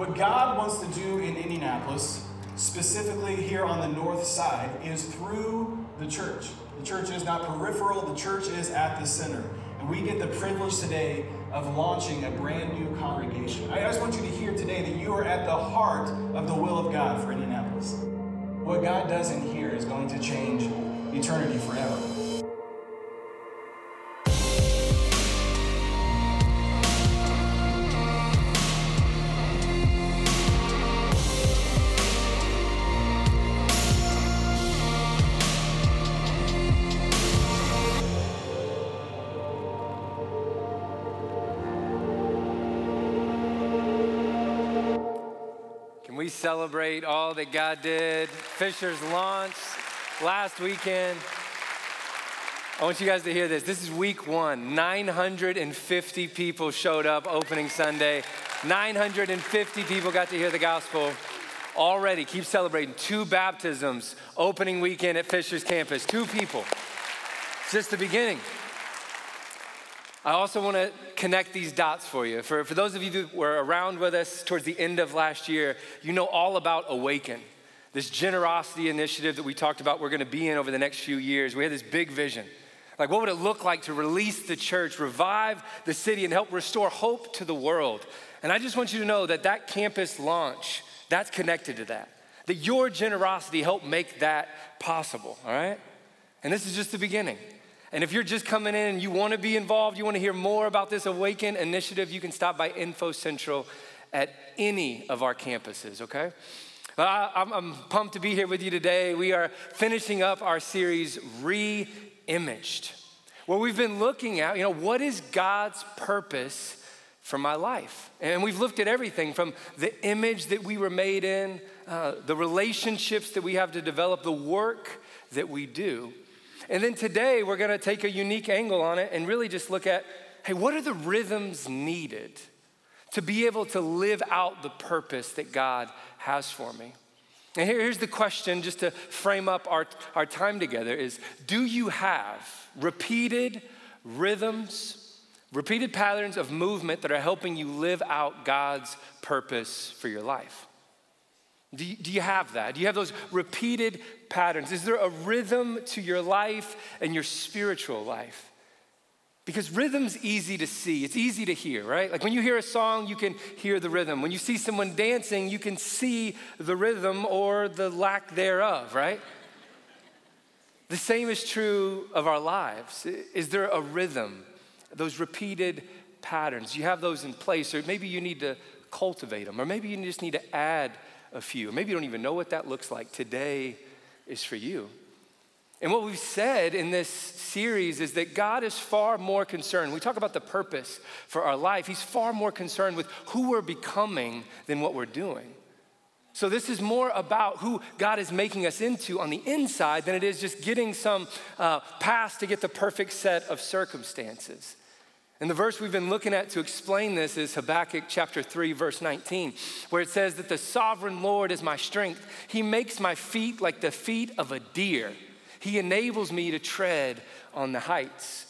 What God wants to do in Indianapolis, specifically here on the north side, is through the church. The church is not peripheral, the church is at the center. And we get the privilege today of launching a brand new congregation. I just want you to hear today that you are at the heart of the will of God for Indianapolis. What God does in here is going to change eternity forever. Celebrate all that God did. Fishers launch last weekend. I want you guys to hear this. This is week one. 950 people showed up opening Sunday. 950 people got to hear the gospel. Already, keep celebrating. Two baptisms opening weekend at Fishers campus. Two people. It's just the beginning. I also want to connect these dots for you. For, for those of you who were around with us towards the end of last year, you know all about Awaken, this generosity initiative that we talked about we're going to be in over the next few years. We had this big vision. Like, what would it look like to release the church, revive the city, and help restore hope to the world? And I just want you to know that that campus launch, that's connected to that. That your generosity helped make that possible, all right? And this is just the beginning. And if you're just coming in and you want to be involved, you want to hear more about this Awaken initiative, you can stop by Info Central at any of our campuses, okay? I, am pumped to be here with you today. We are finishing up our series, Re Imaged, where we've been looking at, you know, what is God's purpose for my life? And we've looked at everything from the image that we were made in, uh, the relationships that we have to develop, the work that we do. And then today, we're gonna take a unique angle on it and really just look at hey, what are the rhythms needed to be able to live out the purpose that God has for me? And here, here's the question, just to frame up our, our time together is do you have repeated rhythms, repeated patterns of movement that are helping you live out God's purpose for your life? Do you, do you have that? Do you have those repeated patterns? Is there a rhythm to your life and your spiritual life? Because rhythm's easy to see, it's easy to hear, right? Like when you hear a song, you can hear the rhythm. When you see someone dancing, you can see the rhythm or the lack thereof, right? The same is true of our lives. Is there a rhythm? Those repeated patterns, you have those in place, or maybe you need to cultivate them, or maybe you just need to add a few. Maybe you don't even know what that looks like. Today is for you. And what we've said in this series is that God is far more concerned. We talk about the purpose for our life. He's far more concerned with who we're becoming than what we're doing. So, this is more about who God is making us into on the inside than it is just getting some uh, pass to get the perfect set of circumstances. And the verse we've been looking at to explain this is Habakkuk chapter 3, verse 19, where it says that the sovereign Lord is my strength. He makes my feet like the feet of a deer. He enables me to tread on the heights.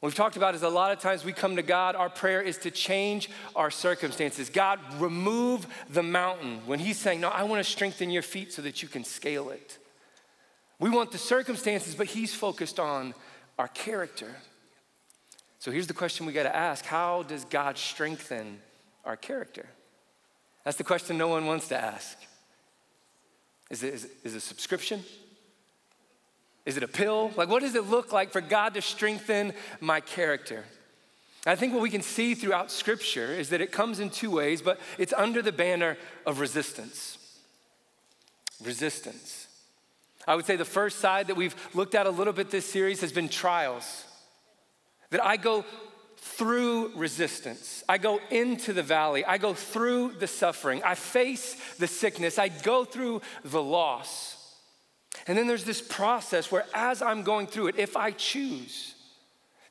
What we've talked about is a lot of times we come to God, our prayer is to change our circumstances. God, remove the mountain. When He's saying, No, I want to strengthen your feet so that you can scale it. We want the circumstances, but He's focused on our character. So here's the question we got to ask How does God strengthen our character? That's the question no one wants to ask. Is it, is it, is it a subscription? Is it a pill? Like, what does it look like for God to strengthen my character? I think what we can see throughout Scripture is that it comes in two ways, but it's under the banner of resistance. Resistance. I would say the first side that we've looked at a little bit this series has been trials. That I go through resistance. I go into the valley. I go through the suffering. I face the sickness. I go through the loss. And then there's this process where, as I'm going through it, if I choose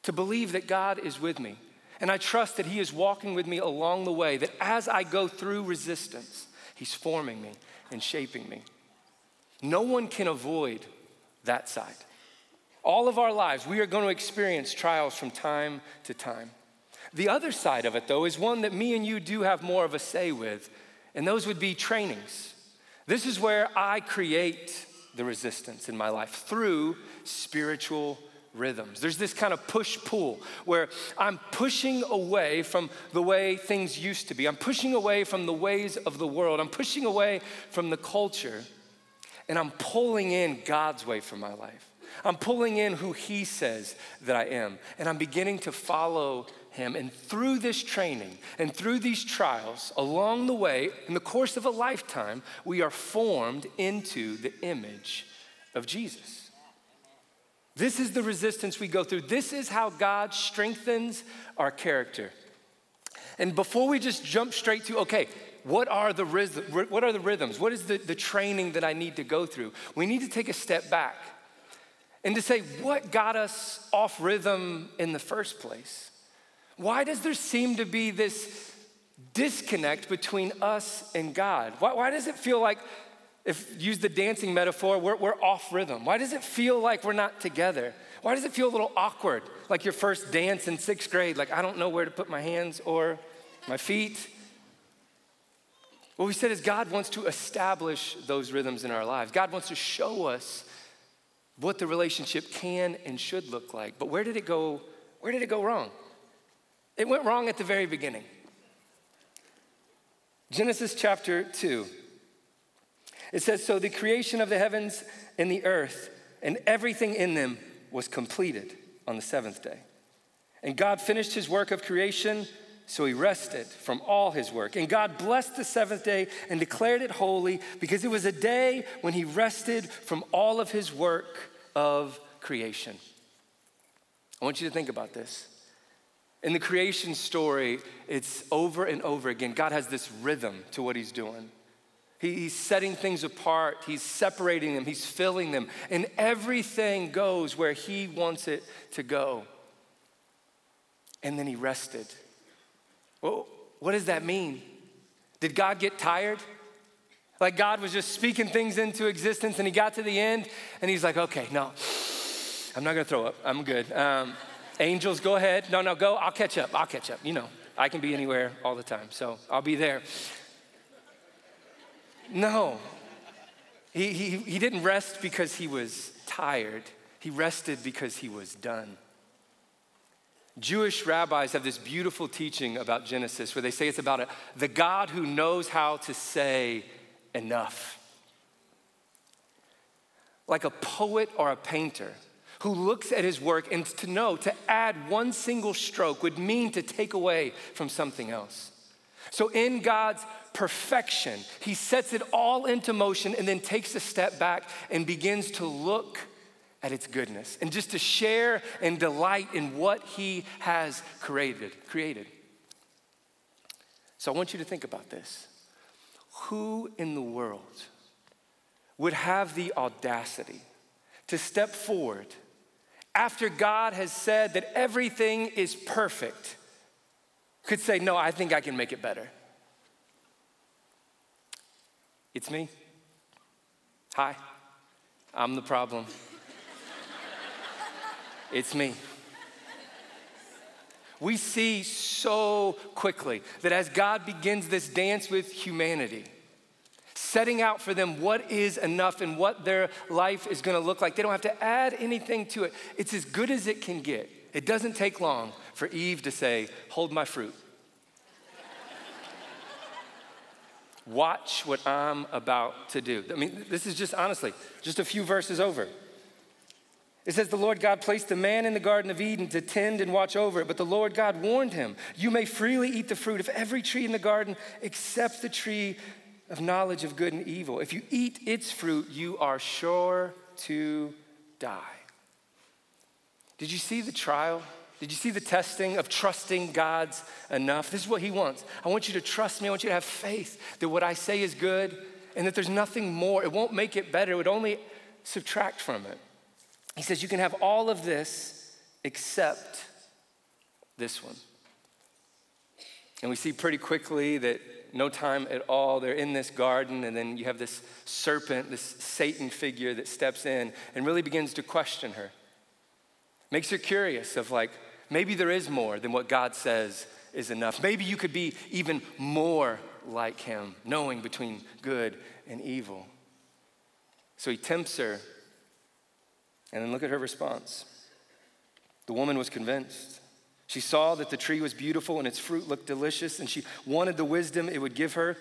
to believe that God is with me, and I trust that He is walking with me along the way, that as I go through resistance, He's forming me and shaping me. No one can avoid that side. All of our lives, we are going to experience trials from time to time. The other side of it, though, is one that me and you do have more of a say with, And those would be trainings. This is where I create the resistance in my life through spiritual rhythms. There's this kind of push pull where I'm pushing away from the way things used to be. I'm pushing away from the ways of the world. I'm pushing away from the culture, and I'm pulling in God's way for my life. I'm pulling in who He says that I am, and I'm beginning to follow Him. And through this training and through these trials, along the way, in the course of a lifetime, we are formed into the image of Jesus. This is the resistance we go through. This is how God strengthens our character. And before we just jump straight to, okay, what are the, what are the rhythms? What is the, the training that I need to go through? We need to take a step back and to say, what got us off rhythm in the first place? Why does there seem to be this disconnect between us and God? Why, why does it feel like if use the dancing metaphor, we're, we're off rhythm. Why does it feel like we're not together? Why does it feel a little awkward? Like your first dance in sixth grade, like I don't know where to put my hands or my feet. What we said is God wants to establish those rhythms in our lives. God wants to show us what the relationship can and should look like. But where did it go? Where did it go wrong? It went wrong at the very beginning. Genesis chapter 2. It says, So the creation of the heavens and the earth and everything in them was completed on the seventh day. And God finished his work of creation, so he rested from all his work. And God blessed the seventh day and declared it holy because it was a day when he rested from all of his work of creation. I want you to think about this. In the creation story, it's over and over again. God has this rhythm to what he's doing. He's setting things apart, he's separating them, he's filling them, and everything goes where he wants it to go. And then he rested. Well, what does that mean? Did God get tired? Like God was just speaking things into existence and he got to the end and he's like, okay, no, I'm not gonna throw up. I'm good. Um, angels, go ahead. No, no, go. I'll catch up. I'll catch up. You know, I can be anywhere all the time, so I'll be there. No. He, he, he didn't rest because he was tired, he rested because he was done. Jewish rabbis have this beautiful teaching about Genesis where they say it's about a, the God who knows how to say enough. Like a poet or a painter who looks at his work and to know to add one single stroke would mean to take away from something else. So, in God's perfection, He sets it all into motion and then takes a step back and begins to look at its goodness and just to share and delight in what He has created. created. So, I want you to think about this. Who in the world would have the audacity to step forward after God has said that everything is perfect? could say, No, I think I can make it better. It's me. Hi, I'm the problem. It's me. We see so quickly that as God begins this dance with humanity, setting out for them what is enough and what their life is gonna look like, they don't have to add anything to it. It's as good as it can get. It doesn't take long for Eve to say, Hold my fruit. Watch what I'm about to do. I mean, this is just honestly, just a few verses over. It says, The Lord God placed the man in the Garden of Eden to tend and watch over it, but the Lord God warned him, You may freely eat the fruit of every tree in the garden except the tree of knowledge of good and evil. If you eat its fruit, you are sure to die. Did you see the trial? Did you see the testing of trusting God's enough? This is what He wants. I want you to trust me. I want you to have faith that what I say is good and that there's nothing more. It won't make it better, it would only subtract from it. He says, You can have all of this except this one. And we see pretty quickly that no time at all, they're in this garden, and then you have this serpent, this Satan figure that steps in and really begins to question her. Makes her curious of like, maybe there is more than what God says is enough. Maybe you could be even more like him, knowing between good and evil. So he tempts her, and then look at her response. The woman was convinced. She saw that the tree was beautiful and its fruit looked delicious, and she wanted the wisdom it would give her.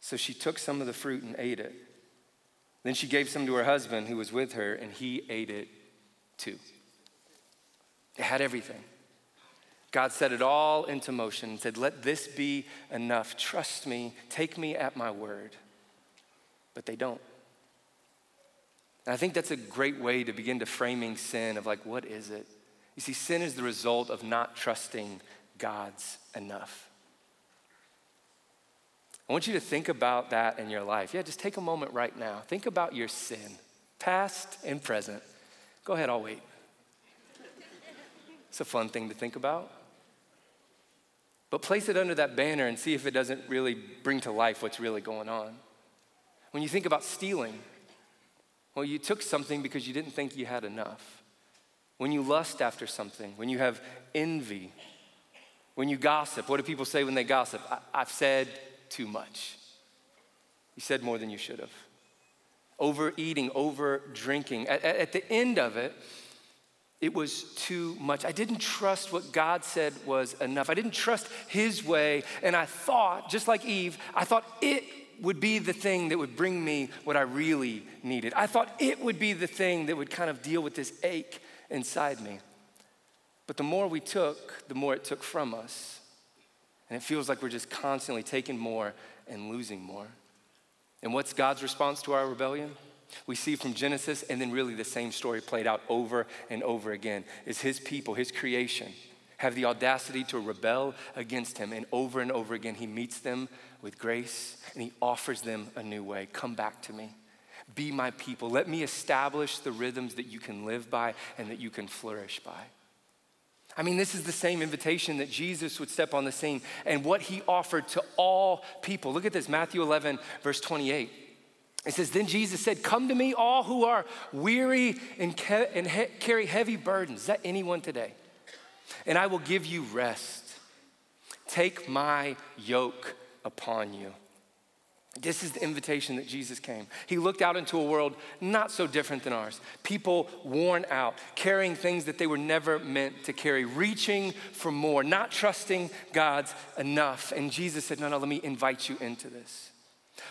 So she took some of the fruit and ate it. Then she gave some to her husband who was with her, and he ate it too. It had everything. God set it all into motion and said, Let this be enough. Trust me, take me at my word. But they don't. And I think that's a great way to begin to framing sin of like, what is it? You see, sin is the result of not trusting God's enough. I want you to think about that in your life. Yeah, just take a moment right now. Think about your sin, past and present. Go ahead, I'll wait. It's a fun thing to think about. But place it under that banner and see if it doesn't really bring to life what's really going on. When you think about stealing, well, you took something because you didn't think you had enough. When you lust after something, when you have envy, when you gossip, what do people say when they gossip? I- have said too much. You said more than you should have. Overeating, over drinking. At, at the end of it, it was too much. I didn't trust what God said was enough. I didn't trust His way. And I thought, just like Eve, I thought it would be the thing that would bring me what I really needed. I thought it would be the thing that would kind of deal with this ache inside me. But the more we took, the more it took from us. And it feels like we're just constantly taking more and losing more. And what's God's response to our rebellion? we see from Genesis, and then really the same story played out over and over again, is his people, his creation, have the audacity to rebel against him. And over and over again, he meets them with grace and he offers them a new way. Come back to me. Be my people. Let me establish the rhythms that you can live by and that you can flourish by. I mean, this is the same invitation that Jesus would step on the scene and what he offered to all people. Look at this Matthew 11, verse 28. It says, Then Jesus said, Come to me, all who are weary and, carry heavy burdens. Is that anyone today? And I will give you rest. Take my yoke upon you. This is the invitation that Jesus came. He looked out into a world not so different than ours. People worn out, carrying things that they were never meant to carry, reaching for more, not trusting God's enough. And Jesus said, No, no, let me invite you into this.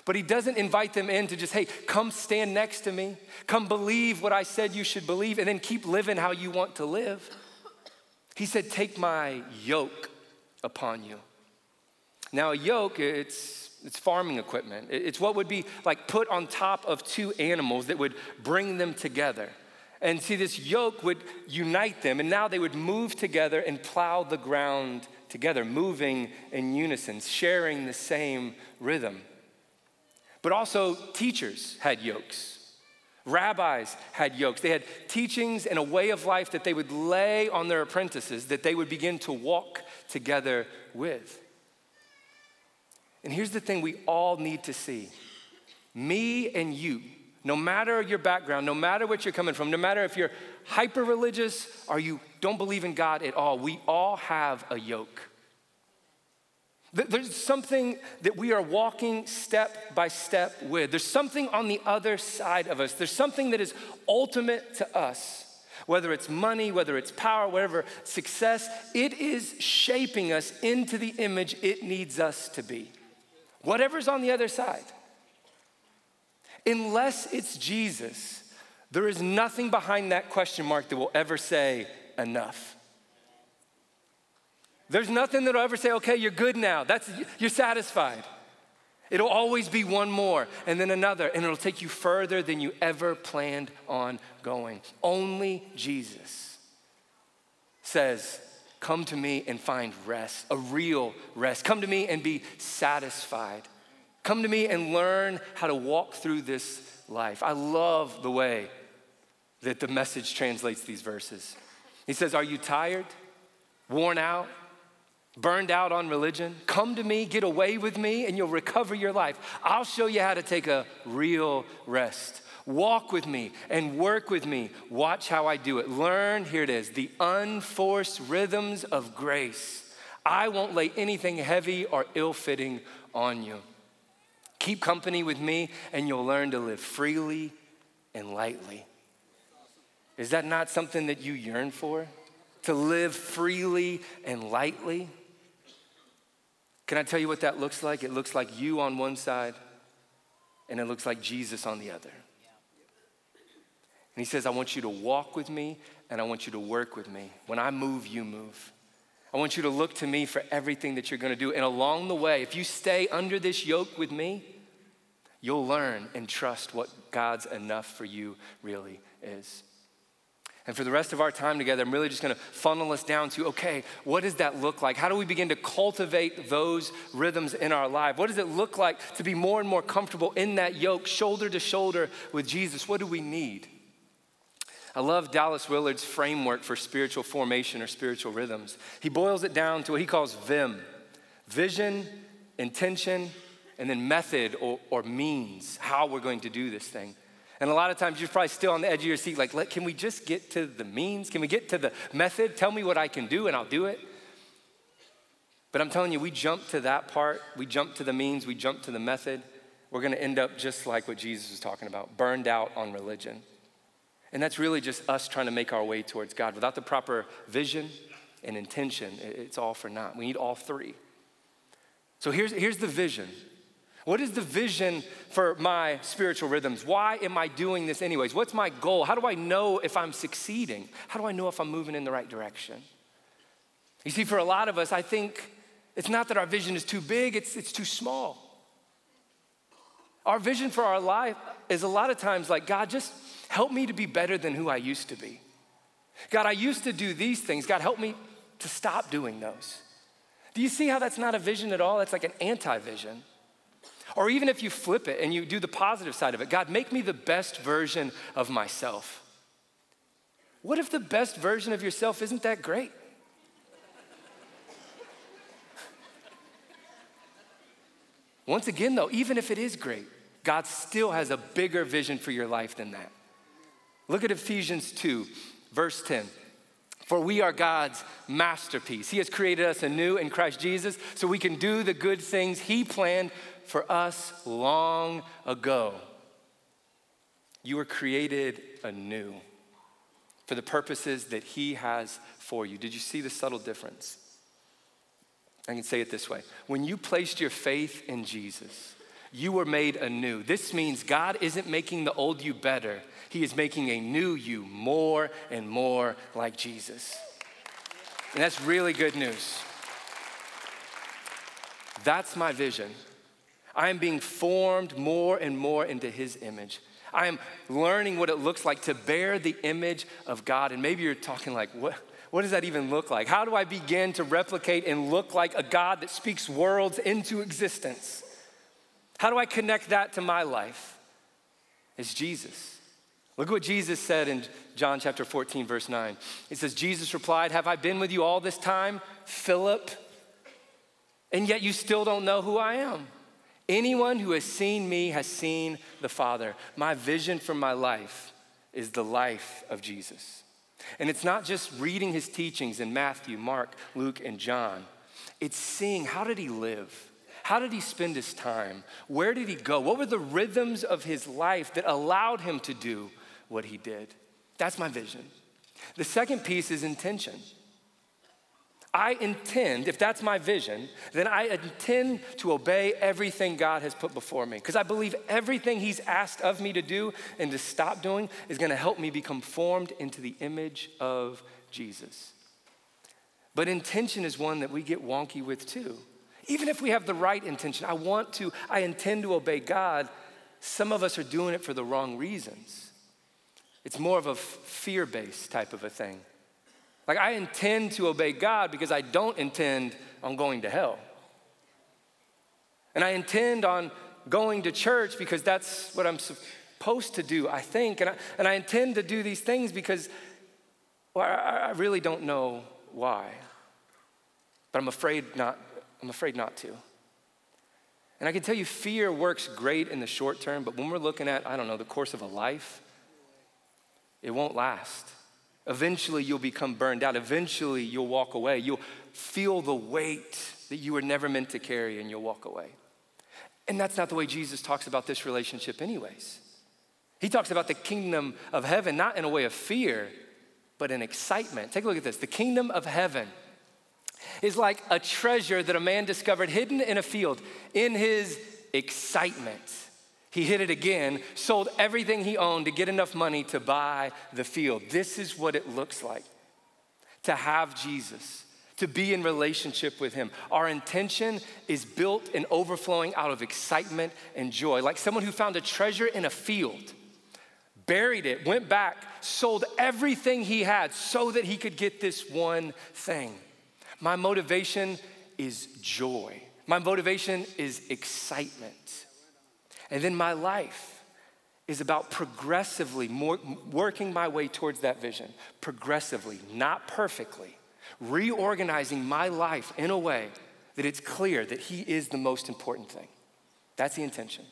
But he doesn't invite them in to just, hey, come stand next to me, come believe what I said you should believe, and then keep living how you want to live. He said, take my yoke upon you. Now, a yoke, it's, it's farming equipment. It's what would be like put on top of two animals that would bring them together. And see, this yoke would unite them, and now they would move together and plow the ground together, moving in unison, sharing the same rhythm. But also, teachers had yokes. Rabbis had yokes. They had teachings and a way of life that they would lay on their apprentices that they would begin to walk together with. And here's the thing we all need to see me and you, no matter your background, no matter what you're coming from, no matter if you're hyper religious or you don't believe in God at all, we all have a yoke. There's something that we are walking step by step with. There's something on the other side of us. There's something that is ultimate to us. Whether it's money, whether it's power, whatever, success, it is shaping us into the image it needs us to be. Whatever's on the other side. Unless it's Jesus, there is nothing behind that question mark that will ever say enough. There's nothing that'll ever say, okay, you're good now. That's, you're satisfied. It'll always be one more and then another, and it'll take you further than you ever planned on going. Only Jesus says, Come to me and find rest, a real rest. Come to me and be satisfied. Come to me and learn how to walk through this life. I love the way that the message translates these verses. He says, Are you tired, worn out? Burned out on religion, come to me, get away with me, and you'll recover your life. I'll show you how to take a real rest. Walk with me and work with me. Watch how I do it. Learn, here it is, the unforced rhythms of grace. I won't lay anything heavy or ill fitting on you. Keep company with me, and you'll learn to live freely and lightly. Is that not something that you yearn for? To live freely and lightly? Can I tell you what that looks like? It looks like you on one side, and it looks like Jesus on the other. And he says, I want you to walk with me and I want you to work with me. When I move, you move. I want you to look to me for everything that you're going to do. And along the way, if you stay under this yoke with me, you'll learn and trust what God's enough for you really is. And for the rest of our time together, I'm really just to funnel us down to okay, what does that look like? How do we begin to cultivate those rhythms in our life? What does it look like to be more and more comfortable in that yoke, shoulder to shoulder with Jesus? What do we need? I love Dallas Willard's framework for spiritual formation or spiritual rhythms. He boils it down to what he calls VIM vision, intention, and then method or, or means, how we're going to do this thing. And a lot of times you're probably still on the edge of your seat, like, can we just get to the means? Can we get to the method? Tell me what I can do and I'll do it. But I'm telling you, we jump to that part, we jump to the means, we jump to the method, we're gonna end up just like what Jesus was talking about burned out on religion. And that's really just us trying to make our way towards God. Without the proper vision and intention, it's all for naught. We need all three. So here's, here's the vision. What is the vision for my spiritual rhythms? Why am I doing this anyways? What's my goal? How do I know if I'm succeeding? How do I know if I'm moving in the right direction? You see, for a lot of us, I think it's not that our vision is too big, it's, it's too small. Our vision for our life is a lot of times like, God, just Help me to be better than who I used to be. God, I used to do these things. God, help me to stop doing those. Do you see how that's not a vision at all? That's like an anti vision. Or even if you flip it and you do the positive side of it, God, make me the best version of myself. What if the best version of yourself isn't that great? Once again, though, even if it is great, God still has a bigger vision for your life than that. Look at Ephesians 2, verse 10. For we are God's masterpiece. He has created us anew in Christ Jesus so we can do the good things He planned for us long ago. You were created anew for the purposes that He has for you. Did you see the subtle difference? I can say it this way when you placed your faith in Jesus, you were made anew. This means God isn't making the old you better, he is making a new you more and more like Jesus. And that's really good news. That's my vision. I am being formed more and more into His image. I am learning what it looks like to bear the image of God. And maybe you're talking like, what, what does that even look like? How do I begin to replicate and look like a God that speaks worlds into existence? How do I connect that to my life? It's Jesus. Look what Jesus said in John chapter 14, verse 9. It says, Jesus replied, Have I been with you all this time, Philip? And yet you still don't know who I am. Anyone who has seen me has seen the Father. My vision for my life is the life of Jesus. And it's not just reading his teachings in Matthew, Mark, Luke, and John, it's seeing how did he live? How did he spend his time? Where did he go? What were the rhythms of his life that allowed him to do what he did. That's my vision. The second piece is intention. I intend, if that's my vision, then I intend to obey everything God has put before me. Because I believe everything He's asked of me to do and to stop doing is going to help me become formed into the image of Jesus. But intention is one that we get wonky with too. Even if we have the right intention, I want to, I intend to obey God, some of us are doing it for the wrong reasons. It's more of a fear based type of a thing. Like, I intend to obey God because I don't intend on going to hell. And I intend on going to church because that's what I'm supposed to do, I think. And I, and I intend to do these things because, well, I, I really don't know why. But I'm afraid not, I'm afraid not to. And I can tell you, fear works great in the short term, but when we're looking at, I don't know, the course of a life, it won't last. Eventually, you'll become burned out. Eventually, you'll walk away. You'll feel the weight that you were never meant to carry, and you'll walk away. And that's not the way Jesus talks about this relationship, anyways. He talks about the kingdom of heaven not in a way of fear, but in excitement. Take a look at this. The kingdom of heaven is like a treasure that a man discovered hidden in a field in his excitement. He hid it again, sold everything he owned to get enough money to buy the field. This is what it looks like to have Jesus, to be in relationship with him. Our intention is built and overflowing out of excitement and joy, like someone who found a treasure in a field buried it, went back, sold everything he had so that he could get this one thing. My motivation is joy. My motivation is excitement. And then my life is about progressively more, working my way towards that vision, progressively, not perfectly, reorganizing my life in a way that it's clear that He is the most important thing. That's the intention.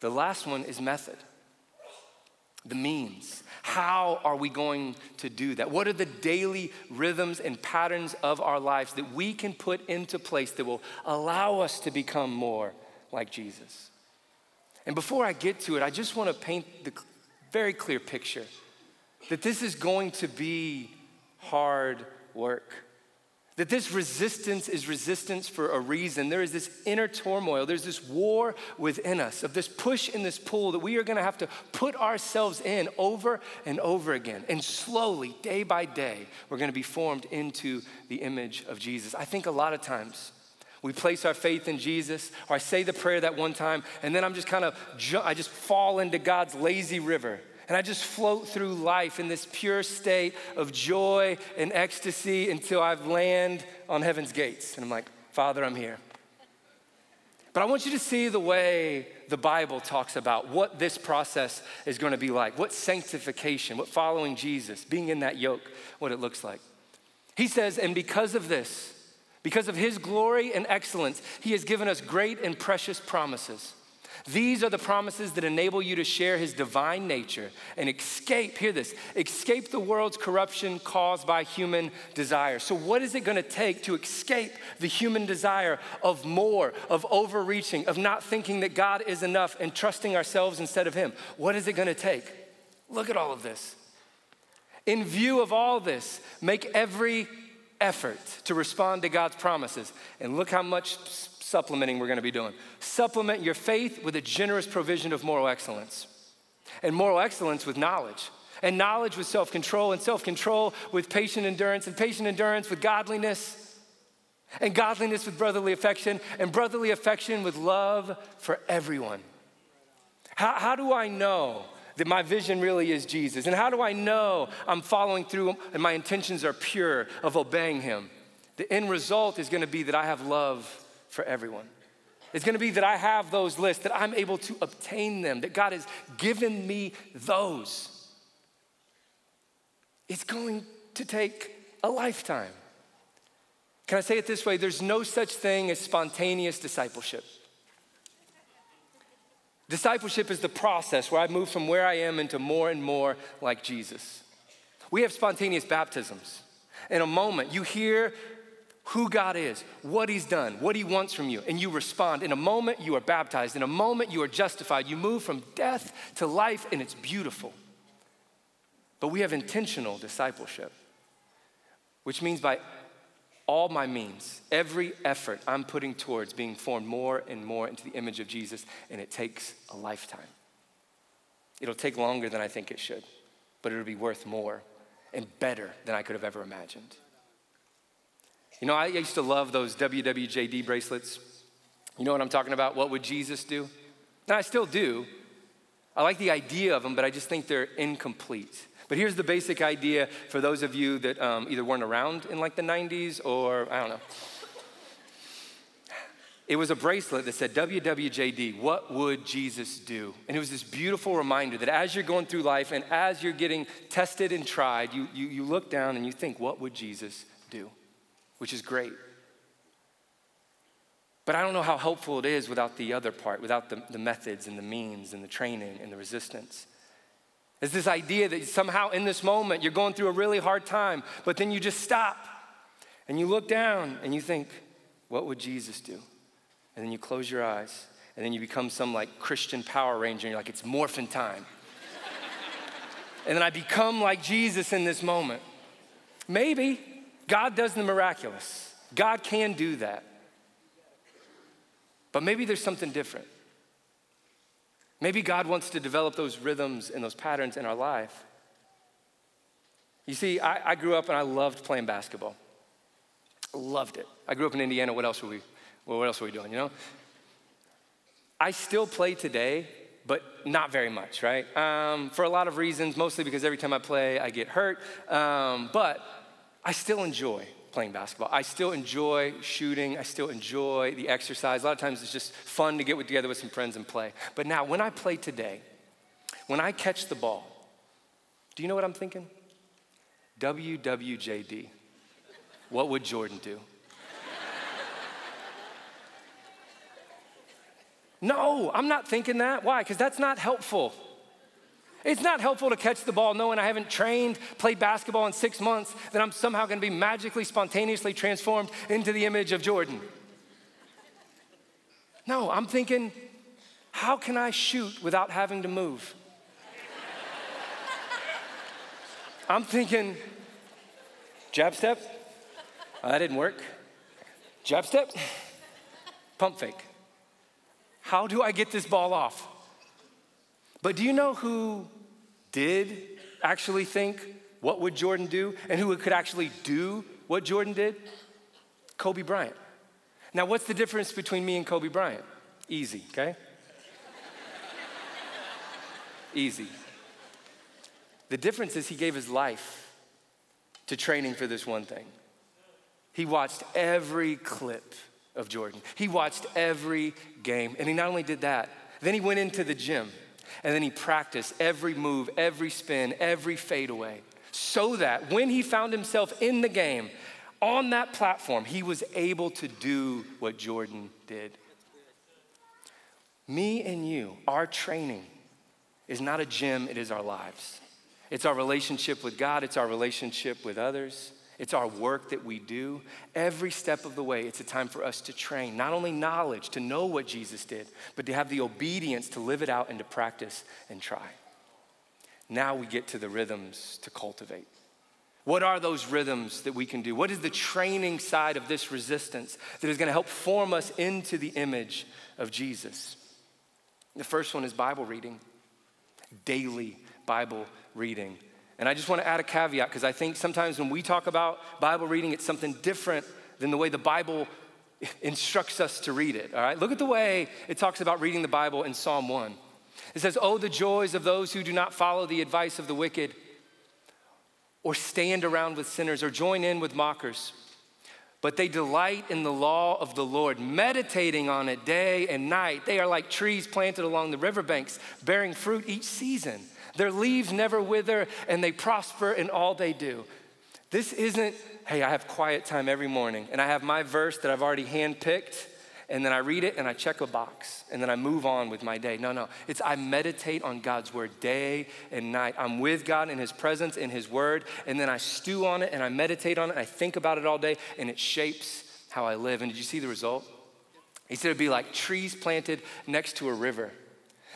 The last one is method the means. How are we going to do that? What are the daily rhythms and patterns of our lives that we can put into place that will allow us to become more like Jesus? And before I get to it, I just want to paint the very clear picture that this is going to be hard work. That this resistance is resistance for a reason. There is this inner turmoil, there's this war within us of this push and this pull that we are gonna have to put ourselves in over and over again. And slowly, day by day, we're gonna be formed into the image of Jesus. I think a lot of times, we place our faith in Jesus, or I say the prayer that one time, and then I'm just kind of, I just fall into God's lazy river and I just float through life in this pure state of joy and ecstasy until I've land on heaven's gates. And I'm like, Father, I'm here. But I want you to see the way the Bible talks about what this process is going to be like, what sanctification, what following Jesus, being in that yoke, what it looks like. He says, and because of this, because of his glory and excellence, he has given us great and precious promises. These are the promises that enable you to share his divine nature and escape, hear this, escape the world's corruption caused by human desire. So, what is it gonna take to escape the human desire of more, of overreaching, of not thinking that God is enough and trusting ourselves instead of him? What is it gonna take? Look at all of this. In view of all this, make every effort to respond to God's promises. And look how much supplementing we're going to be doing. Supplement your faith with a generous provision of moral excellence, and moral excellence with knowledge, and knowledge with self control, and self control with patient endurance, and patient endurance with godliness, and godliness with brotherly affection, and brotherly affection with love for everyone. How, how do I know? that my vision really is Jesus? And how do I know I'm following through and my intentions are pure of obeying Him? The end result is going to be that I have love for everyone. It's gonna be that I have those lists, that I'm able to obtain them, that God has given me those. It's going to take a lifetime. Can I say it this way? There's no such thing as spontaneous discipleship. Discipleship is the process where I move from where I am into more and more like Jesus. We have spontaneous baptisms. In a moment, you hear who God is, what He's done, what He wants from you, and you respond. In a moment, you are baptized. In a moment, you are justified. You move from death to life, and it's beautiful. But we have intentional discipleship, which means by all my means, every effort I'm putting towards being formed more and more into the image of Jesus, and it takes a lifetime. It'll take longer than I think it should, but it'll be worth more and better than I could have ever imagined. You know, I used to love those WWJD bracelets. You know what I'm talking about? What would Jesus do? And I still do. I like the idea of them, but I just think they're incomplete. But here's the basic idea for those of you that um, either weren't around in like the 90s or I don't know. It was a bracelet that said WWJD, what would Jesus do? And it was this beautiful reminder that as you're going through life and as you're getting tested and tried, you, you, you look down and you think, what would Jesus do? Which is great. But I don't know how helpful it is without the other part, without the, the methods and the means and the training and the resistance. It's this idea that somehow in this moment you're going through a really hard time, but then you just stop and you look down and you think, what would Jesus do? and then you close your eyes, and then you become some like Christian Power Ranger, and you're like, it's morphin' time. and then I become like Jesus in this moment. Maybe God does the miraculous. God can do that. But maybe there's something different. Maybe God wants to develop those rhythms and those patterns in our life. You see, I, I grew up and I loved playing basketball. Loved it. I grew up in Indiana. What else were we? Well, what else were we doing? You know. I still play today, but not very much, right? Um, for a lot of reasons, mostly because every time I play, I get hurt. Um, but I still enjoy playing basketball. I still enjoy shooting. I still enjoy the exercise. A lot of times it's just fun to get together with some friends and play. But now, when I play today, when I catch the ball, do you know what I'm thinking? WWJD. What would Jordan do? no, I'm not thinking that. Why? Because that's not helpful. It's not helpful to catch the ball knowing I haven't trained, played basketball in six months, that I'm somehow gonna be magically, spontaneously transformed into the image of Jordan. No, I'm thinking, how can I shoot without having to move? I'm thinking, jab step, oh, that didn't work. Jab step, pump fake. How do I get this ball off? But do you know who did actually think, what would Jordan do? And who could actually do what Jordan did? Kobe Bryant. Now, what's the difference between me and Kobe Bryant? Easy, okay? Easy. The difference is he gave his life to training for this one thing. He watched every clip of Jordan, he watched every game. And he not only did that, then he went into the gym and then he practiced every move, every spin, every fadeaway, so that when he found himself in the game, on that platform, he was able to do what Jordan did. Me and you, our training is not a gym, it is our lives. It's our relationship with God, it's our relationship with others. It's our work that we do. Every step of the way, it's a time for us to train not only knowledge, to know what Jesus did, but to have the obedience to live it out and to practice and try. Now we get to the rhythms to cultivate. What are those rhythms that we can do? What is the training side of this resistance that is going to help form us into the image of Jesus? The first one is Bible reading, daily Bible reading. And I just want to add a caveat because I think sometimes when we talk about Bible reading, it's something different than the way the Bible instructs us to read it. All right, look at the way it talks about reading the Bible in Psalm 1. It says, Oh, the joys of those who do not follow the advice of the wicked, or stand around with sinners, or join in with mockers. But they delight in the law of the Lord, meditating on it day and night. They are like trees planted along the riverbanks, bearing fruit each season. Their leaves never wither, and they prosper in all they do. This isn't, hey, I have quiet time every morning, and I have my verse that I've already handpicked, and then I read it and I check a box, and then I move on with my day. No, no. It's I meditate on God's word day and night. I'm with God in His presence, in His word, and then I stew on it and I meditate on it, and I think about it all day, and it shapes how I live. And did you see the result? He said it'd be like trees planted next to a river.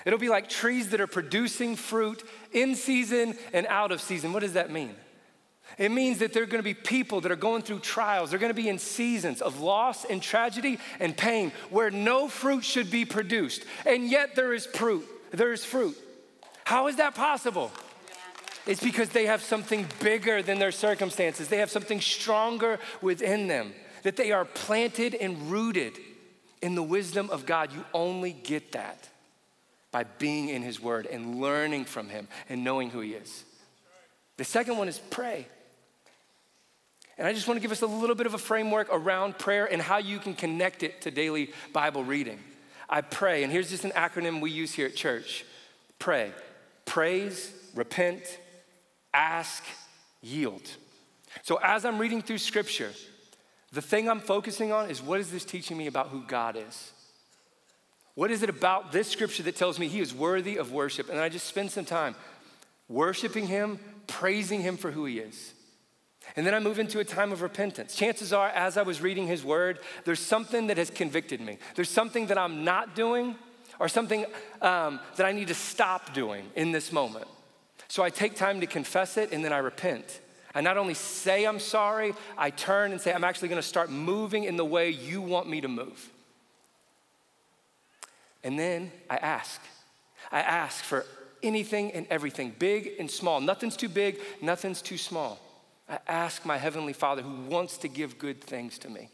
It'll be like trees that are producing fruit in season and out of season. What does that mean? It means that there are going to be people that are going through trials. They're going to be in seasons of loss and tragedy and pain where no fruit should be produced. And yet there is fruit. There is fruit. How is that possible? It's because they have something bigger than their circumstances. They have something stronger within them, that they are planted and rooted in the wisdom of God. You only get that by being in His Word and learning from Him and knowing who He is. The second one is pray. And I just want to give us a little bit of a framework around prayer and how you can connect it to daily Bible reading. I pray, and here's just an acronym we use here at church pray, praise, repent, ask, yield. So as I'm reading through scripture, the thing I'm focusing on is what is this teaching me about who God is? What is it about this scripture that tells me he is worthy of worship? And I just spend some time worshiping him, praising him for who he is. And then I move into a time of repentance. Chances are, as I was reading his word, there's something that has convicted me. There's something that I'm not doing or something um, that I need to stop doing in this moment. So I take time to confess it and then I repent. I not only say I'm sorry, I turn and say, I'm actually gonna start moving in the way you want me to move. And then I ask. I ask for anything and everything, big and small. Nothing's too big, nothing's too small. I ask my Heavenly Father who wants to give good things to me.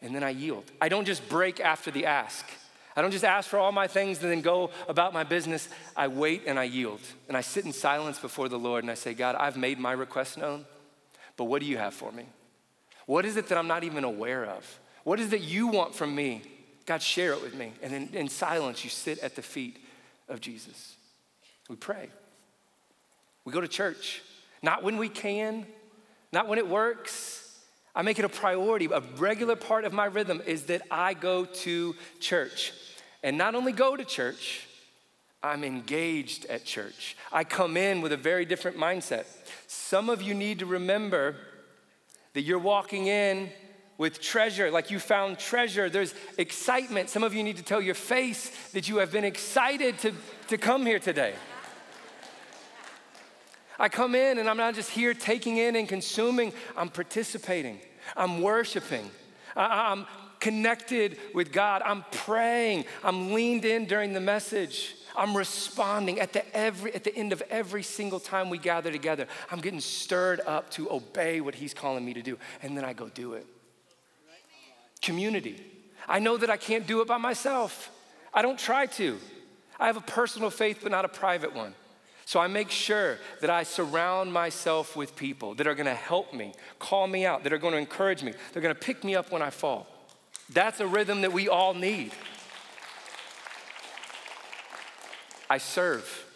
And then I yield. I don't just break after the ask. I don't just ask for all my things and then go about my business. I wait and I yield. And I sit in silence before the Lord and I say, God, I've made my request known, but what do you have for me? What is it that I'm not even aware of? What is it that you want from me? God, share it with me. And then in silence, you sit at the feet of Jesus. We pray. We go to church. Not when we can, not when it works. I make it a priority. A regular part of my rhythm is that I go to church. And not only go to church, I'm engaged at church. I come in with a very different mindset. Some of you need to remember that you're walking in with treasure, like you found treasure. There's excitement. Some of you need to tell your face that you have been excited to, to come here today. I come in and I'm not just here taking in and consuming, I'm participating, I'm worshiping, I'm connected with God, I'm praying, I'm leaned in during the message. I'm responding at the, every, at the end of every single time we gather together. I'm getting stirred up to obey what He's calling me to do, and then I go do it. Community. I know that I can't do it by myself. I don't try to. I have a personal faith, but not a private one. So I make sure that I surround myself with people that are gonna help me, call me out, that are gonna encourage me, they're gonna pick me up when I fall. That's a rhythm that we all need. I serve.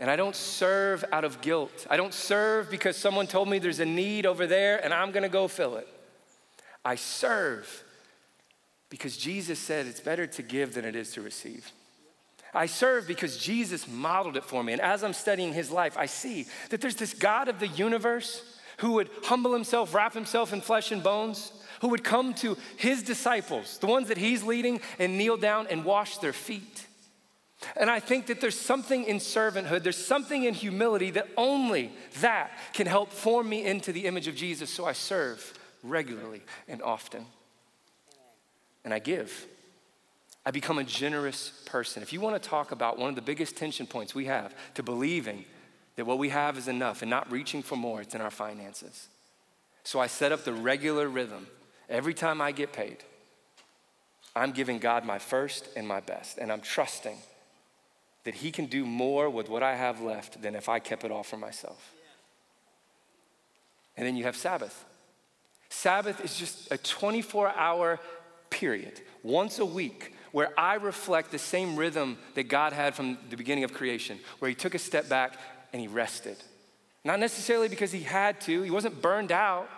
And I don't serve out of guilt. I don't serve because someone told me there's a need over there and I'm gonna go fill it. I serve because Jesus said it's better to give than it is to receive. I serve because Jesus modeled it for me. And as I'm studying his life, I see that there's this God of the universe who would humble himself, wrap himself in flesh and bones, who would come to his disciples, the ones that he's leading, and kneel down and wash their feet. And I think that there's something in servanthood, there's something in humility that only that can help form me into the image of Jesus. So I serve regularly and often. And I give. I become a generous person. If you want to talk about one of the biggest tension points we have to believing that what we have is enough and not reaching for more, it's in our finances. So I set up the regular rhythm. Every time I get paid, I'm giving God my first and my best, and I'm trusting that He can do more with what I have left than if I kept it all for myself. And then you have Sabbath. Sabbath is just a 24 hour period, once a week, where I reflect the same rhythm that God had from the beginning of creation, where He took a step back and He rested. Not necessarily because He had to, He wasn't burned out,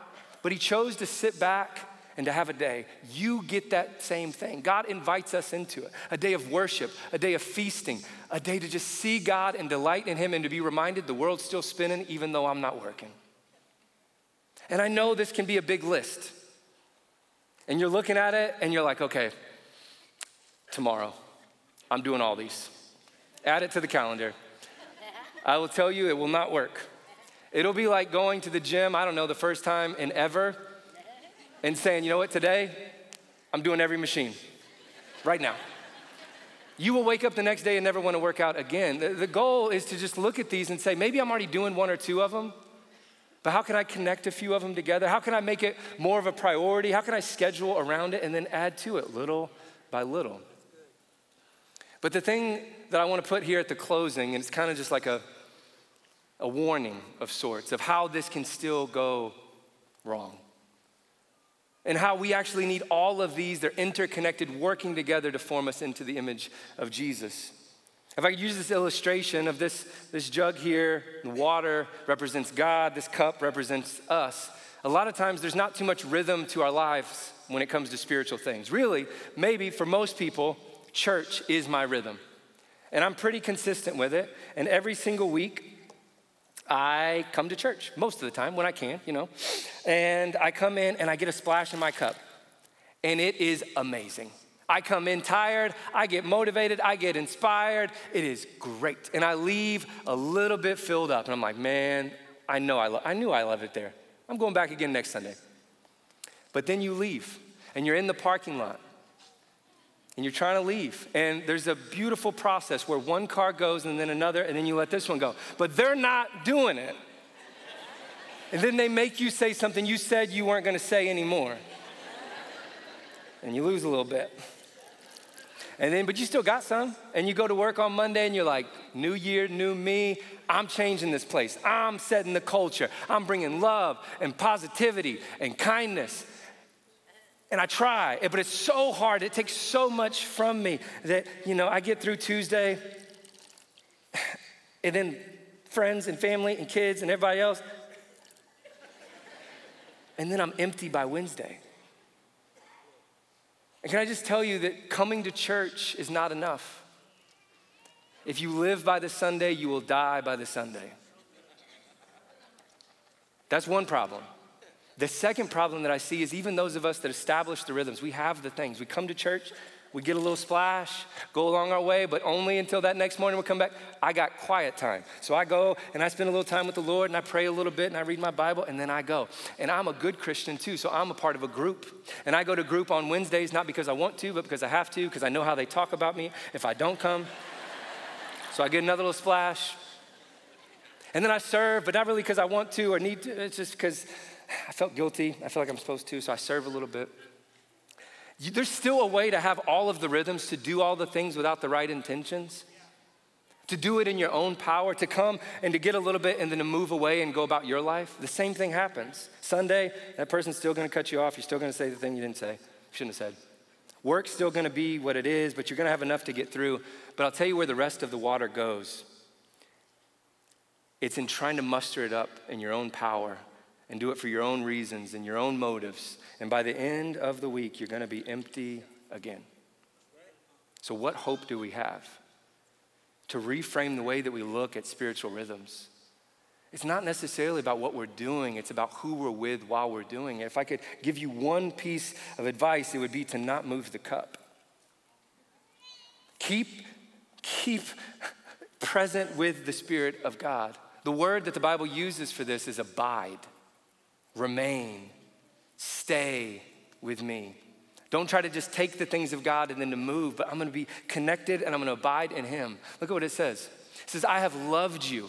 but He chose to sit back and to have a day. You get that same thing. God invites us into it a day of worship, a day of feasting, a day to just see God and delight in Him and to be reminded the world's still spinning even though I'm not working. And I know this can be a big list. And you're looking at it and you're like, okay, tomorrow. I'm doing all these. Add it to the calendar. I will tell you, it will not work. It'll be like going to the gym, I don't know, the first time in ever, and saying, you know what, today, I'm doing every machine right now. You will wake up the next day and never want to work out again. The, the goal is to just look at these and say, maybe I'm already doing one or two of them, but how can I connect a few of them together? How can I make it more of a priority? How can I schedule around it and then add to it little by little? But the thing that I want to put here at the closing, and it's kind of just like a, a warning of sorts of how this can still go wrong. And how we actually need all of these, they're interconnected, working together to form us into the image of Jesus. If I could use this illustration of this, this jug here, the water represents God, this cup represents us. A lot of times there's not too much rhythm to our lives when it comes to spiritual things. Really, maybe for most people, church is my rhythm. And I'm pretty consistent with it. And every single week, I come to church most of the time when I can, you know. And I come in and I get a splash in my cup. And it is amazing. I come in tired, I get motivated, I get inspired. It is great. And I leave a little bit filled up. And I'm like, man, I know I, lo- I knew I loved it there. I'm going back again next Sunday. But then you leave and you're in the parking lot and you're trying to leave. And there's a beautiful process where one car goes and then another, and then you let this one go. But they're not doing it. And then they make you say something you said you weren't gonna say anymore. And you lose a little bit. And then, but you still got some. And you go to work on Monday and you're like, new year, new me. I'm changing this place. I'm setting the culture. I'm bringing love and positivity and kindness and I try, but it's so hard. It takes so much from me that, you know, I get through Tuesday, and then friends and family and kids and everybody else, and then I'm empty by Wednesday. And can I just tell you that coming to church is not enough? If you live by the Sunday, you will die by the Sunday. That's one problem. The second problem that I see is even those of us that establish the rhythms, we have the things. We come to church, we get a little splash, go along our way, but only until that next morning we come back. I got quiet time. So I go and I spend a little time with the Lord and I pray a little bit and I read my Bible and then I go. And I'm a good Christian too, so I'm a part of a group. And I go to group on Wednesdays, not because I want to, but because I have to, because I know how they talk about me if I don't come. so I get another little splash. And then I serve, but not really because I want to or need to, it's just because I felt guilty. I feel like I'm supposed to, so I serve a little bit. There's still a way to have all of the rhythms, to do all the things without the right intentions, to do it in your own power, to come and to get a little bit and then to move away and go about your life. The same thing happens. Sunday, that person's still gonna cut you off. You're still gonna say the thing you didn't say, shouldn't have said. Work's still gonna be what it is, but you're gonna have enough to get through. But I'll tell you where the rest of the water goes. It's in trying to muster it up in your own power and do it for your own reasons and your own motives. And by the end of the week, you're going to be empty again. So, what hope do we have? To reframe the way that we look at spiritual rhythms. It's not necessarily about what we're doing, it's about who we're with while we're doing it. If I could give you one piece of advice, it would be to not move the cup. Keep, keep present with the Spirit of God. The word that the Bible uses for this is abide remain, stay with me. Don't try to just take the things of God and then to move, but I'm gonna be connected and I'm gonna abide in Him. Look at what it says. It says, I have loved you,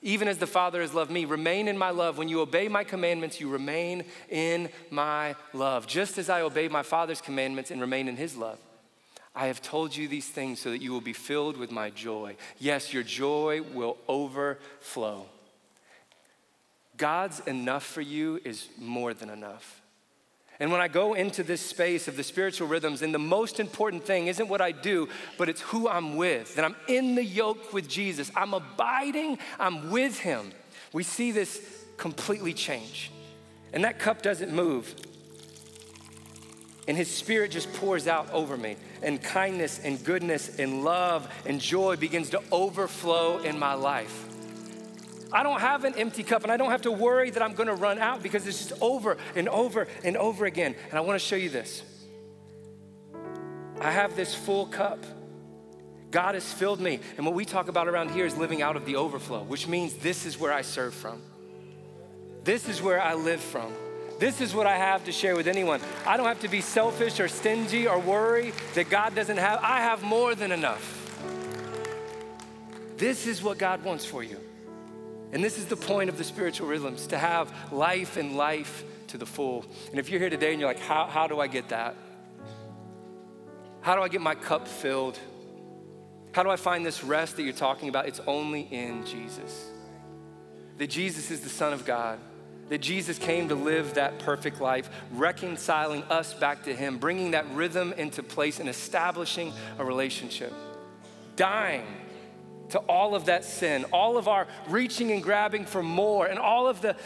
even as the Father has loved me. Remain in my love. When you obey my commandments, you remain in my love, just as I obey my Father's commandments and remain in His love. I have told you these things so that you will be filled with my joy. Yes, your joy will overflow. God's enough for you is more than enough. And when I go into this space of the spiritual rhythms, and the most important thing isn't what I do, but it's who I'm with. That I'm in the yoke with Jesus. I'm abiding, I'm with him. We see this completely change. And that cup doesn't move. And his spirit just pours out over me. And kindness and goodness and love and joy begins to overflow in my life. I don't have an empty cup and I don't have to worry that I'm gonna run out because it's just over and over and over again. And I wanna show you this. I have this full cup. God has filled me. And what we talk about around here is living out of the overflow, which means this is where I serve from. This is where I live from. This is what I have to share with anyone. I don't have to be selfish or stingy or worry that God doesn't have. I have more than enough. This is what God wants for you. And this is the point of the spiritual rhythms to have life and life to the full. And if you're here today and you're like, how, how do I get that? How do I get my cup filled? How do I find this rest that you're talking about? It's only in Jesus. That Jesus is the Son of God. That Jesus came to live that perfect life, reconciling us back to Him, bringing that rhythm into place and establishing a relationship. Dying to all of that sin, all of our reaching and grabbing for more, and all of the,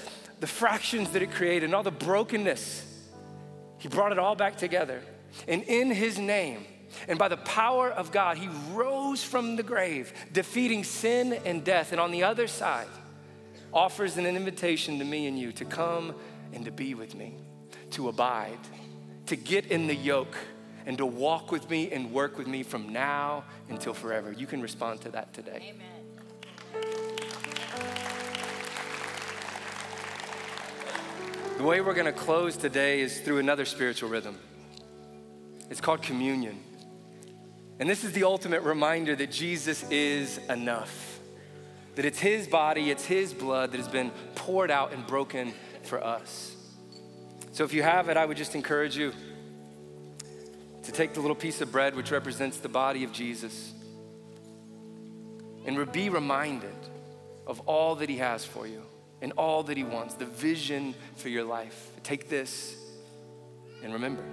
the fractions that it created, and all the brokenness. He brought it all back together. And in his name, and by the power of God, he rose from the grave, defeating sin and death. And on the other side, offers an invitation to me and you to come and to be with me, to abide, to get in the yoke, and to walk with me and work with me from now until forever. You can respond to that today. Amen. The way we're going to close today is through another spiritual rhythm. It's called communion. And this is the ultimate reminder that Jesus is enough. That it's His body, it's His blood that has been poured out and broken for us. So if you have it, I would just encourage you to take the little piece of bread, which represents the body of Jesus, and be reminded of all that He has for you and all that He wants, the vision for your life. Take this and remember.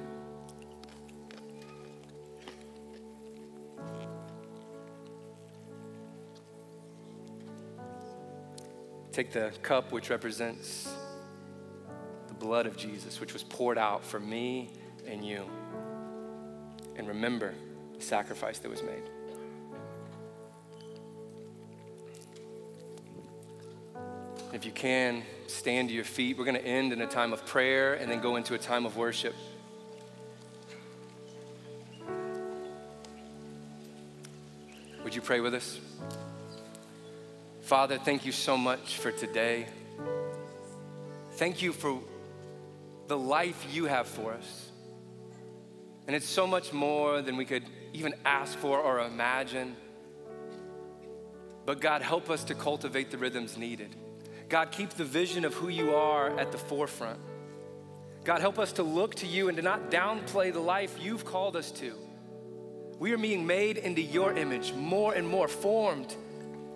Take the cup, which represents the blood of Jesus, which was poured out for me and you. And remember the sacrifice that was made. If you can, stand to your feet. We're going to end in a time of prayer and then go into a time of worship. Would you pray with us? Father, thank you so much for today. Thank you for the life you have for us. And it's so much more than we could even ask for or imagine. But God, help us to cultivate the rhythms needed. God, keep the vision of who you are at the forefront. God, help us to look to you and to not downplay the life you've called us to. We are being made into your image more and more, formed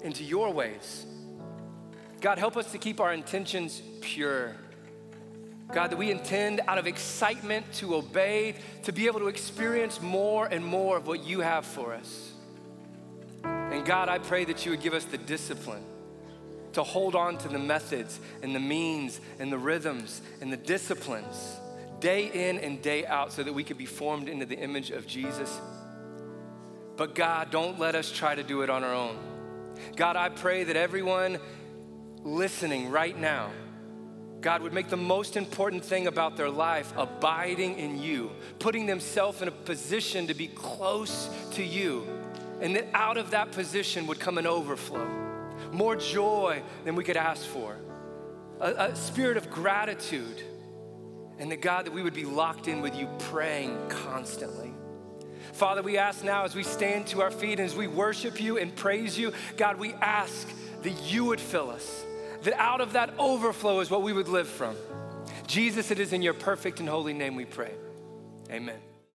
into your ways. God, help us to keep our intentions pure. God, that we intend out of excitement to obey, to be able to experience more and more of what you have for us. And God, I pray that you would give us the discipline to hold on to the methods and the means and the rhythms and the disciplines day in and day out so that we could be formed into the image of Jesus. But God, don't let us try to do it on our own. God, I pray that everyone listening right now, God would make the most important thing about their life abiding in you, putting themselves in a position to be close to you, and that out of that position would come an overflow, more joy than we could ask for, a, a spirit of gratitude, and that God, that we would be locked in with you, praying constantly. Father, we ask now as we stand to our feet and as we worship you and praise you, God, we ask that you would fill us, that out of that overflow is what we would live from. Jesus, it is in your perfect and holy name we pray. Amen.